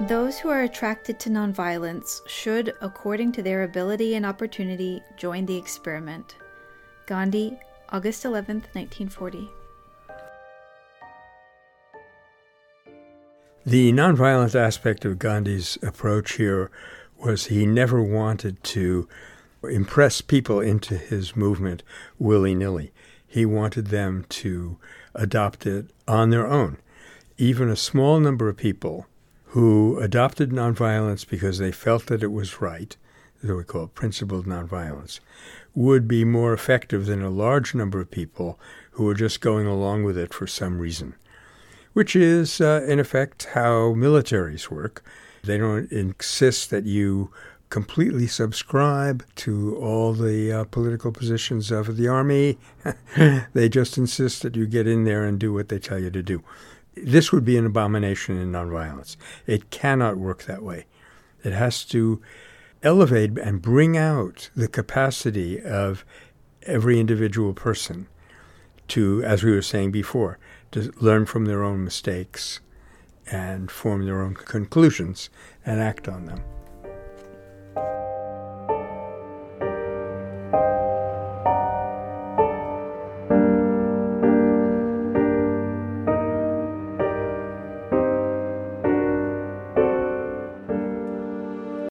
Those who are attracted to nonviolence should, according to their ability and opportunity, join the experiment. Gandhi, August 11, 1940. The nonviolent aspect of Gandhi's approach here was he never wanted to impress people into his movement willy nilly. He wanted them to adopt it on their own. Even a small number of people who adopted nonviolence because they felt that it was right, that we call principled nonviolence, would be more effective than a large number of people who are just going along with it for some reason, which is, uh, in effect, how militaries work. They don't insist that you completely subscribe to all the uh, political positions of the army. they just insist that you get in there and do what they tell you to do. This would be an abomination in nonviolence. It cannot work that way. It has to elevate and bring out the capacity of every individual person to, as we were saying before, to learn from their own mistakes and form their own conclusions and act on them.